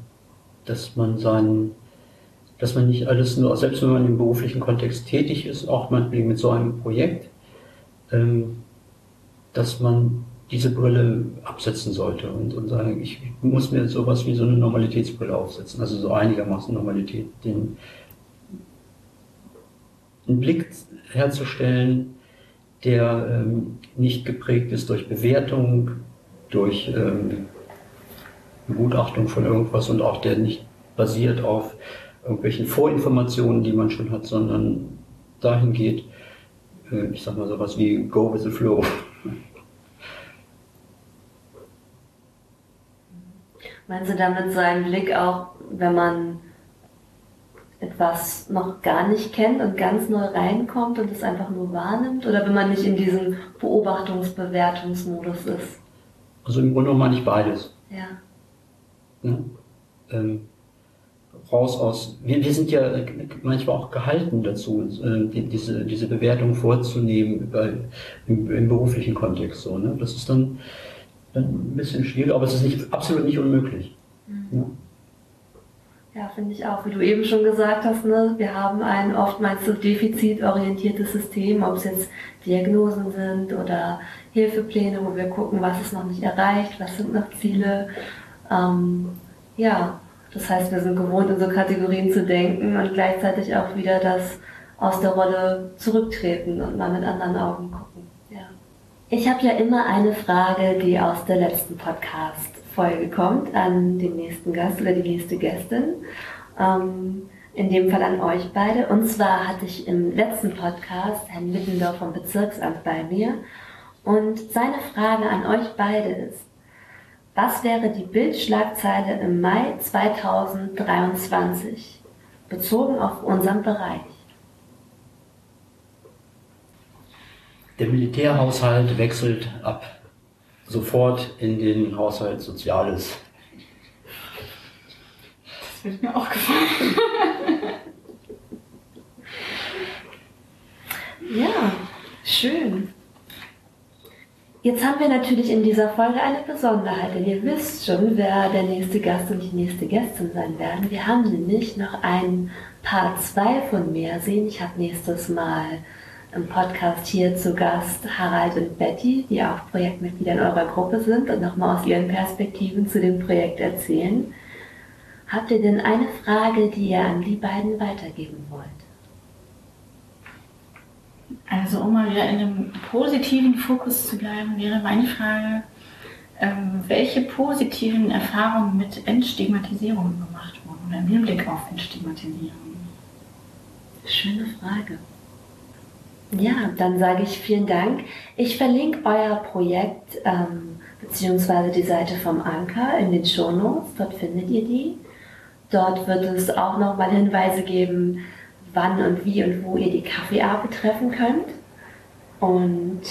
dass man seinen, dass man nicht alles nur, selbst wenn man im beruflichen Kontext tätig ist, auch meinetwegen mit so einem Projekt, ähm, dass man diese Brille absetzen sollte und, und sagen, ich muss mir sowas wie so eine Normalitätsbrille aufsetzen, also so einigermaßen Normalität, den, einen Blick herzustellen, der ähm, nicht geprägt ist durch Bewertung, durch ähm, Begutachtung von irgendwas und auch der nicht basiert auf irgendwelchen Vorinformationen, die man schon hat, sondern dahin geht, äh, ich sag mal sowas wie Go with the Flow. Meinst du damit so einen Blick auch, wenn man etwas noch gar nicht kennt und ganz neu reinkommt und es einfach nur wahrnimmt? Oder wenn man nicht in diesem Beobachtungs-Bewertungsmodus ist? Also im Grunde meine ich beides. Ja. Ne? Ähm, raus aus. Wir, wir sind ja manchmal auch gehalten dazu, äh, die, diese, diese Bewertung vorzunehmen bei, im, im, beruflichen Kontext. So, ne? Das ist dann, dann ein bisschen schwierig, aber es ist nicht, absolut nicht unmöglich. Mhm. Ne? Ja, finde ich auch. Wie du eben schon gesagt hast, ne, wir haben ein oftmals so defizitorientiertes System, ob es jetzt Diagnosen sind oder Hilfepläne, wo wir gucken, was ist noch nicht erreicht, was sind noch Ziele. Ähm, ja, das heißt, wir sind gewohnt, in so Kategorien zu denken und gleichzeitig auch wieder das aus der Rolle zurücktreten und mal mit anderen Augen gucken. Ja. Ich habe ja immer eine Frage, die aus der letzten Podcast-Folge kommt, an den nächsten Gast oder die nächste Gästin. Ähm, in dem Fall an euch beide. Und zwar hatte ich im letzten Podcast Herrn Mittendorf vom Bezirksamt bei mir. Und seine Frage an euch beide ist, was wäre die Bildschlagzeile im Mai 2023 bezogen auf unseren Bereich? Der Militärhaushalt wechselt ab sofort in den Haushalt Soziales. Das wird mir auch gefallen. ja, schön. Jetzt haben wir natürlich in dieser Folge eine Besonderheit, denn ihr wisst schon, wer der nächste Gast und die nächste Gästin sein werden. Wir haben nämlich noch ein Part 2 von Meersehen. Ich habe nächstes Mal im Podcast hier zu Gast Harald und Betty, die auch Projektmitglieder in eurer Gruppe sind und nochmal aus ihren Perspektiven zu dem Projekt erzählen. Habt ihr denn eine Frage, die ihr an die beiden weitergeben wollt? Also um mal wieder in einem positiven Fokus zu bleiben, wäre meine Frage, ähm, welche positiven Erfahrungen mit Entstigmatisierung gemacht wurden oder im Hinblick auf Entstigmatisierung? Schöne Frage. Ja, dann sage ich vielen Dank. Ich verlinke euer Projekt ähm, bzw. die Seite vom Anker in den Shownotes. Dort findet ihr die. Dort wird es auch nochmal Hinweise geben, wann und wie und wo ihr die Kaffeeabend treffen könnt. Und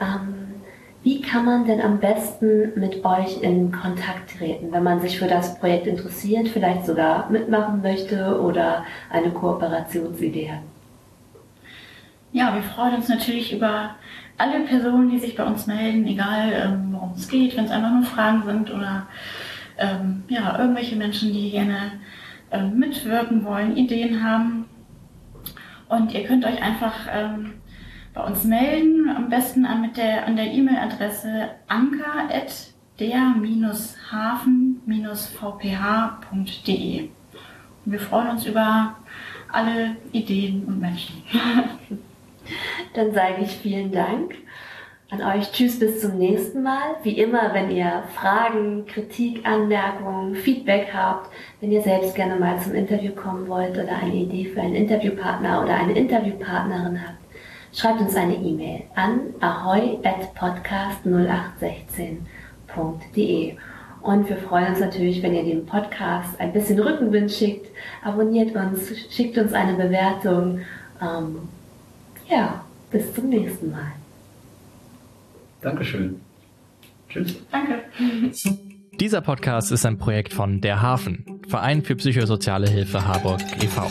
ähm, wie kann man denn am besten mit euch in Kontakt treten, wenn man sich für das Projekt interessiert, vielleicht sogar mitmachen möchte oder eine Kooperationsidee hat? Ja, wir freuen uns natürlich über alle Personen, die sich bei uns melden, egal ähm, worum es geht, wenn es einfach nur Fragen sind oder ähm, ja, irgendwelche Menschen, die gerne ähm, mitwirken wollen, Ideen haben. Und ihr könnt euch einfach ähm, bei uns melden, am besten an, mit der, an der E-Mail-Adresse anker.der-hafen-vph.de. Wir freuen uns über alle Ideen und Menschen. Dann sage ich vielen Dank an euch. Tschüss, bis zum nächsten Mal. Wie immer, wenn ihr Fragen, Kritik, Anmerkungen, Feedback habt, wenn ihr selbst gerne mal zum Interview kommen wollt oder eine Idee für einen Interviewpartner oder eine Interviewpartnerin habt, schreibt uns eine E-Mail an ahoy.podcast0816.de. Und wir freuen uns natürlich, wenn ihr dem Podcast ein bisschen Rückenwind schickt. Abonniert uns, schickt uns eine Bewertung. Ähm, ja, bis zum nächsten Mal. Dankeschön. Tschüss. Danke. Dieser Podcast ist ein Projekt von Der Hafen, Verein für psychosoziale Hilfe Harburg e.V.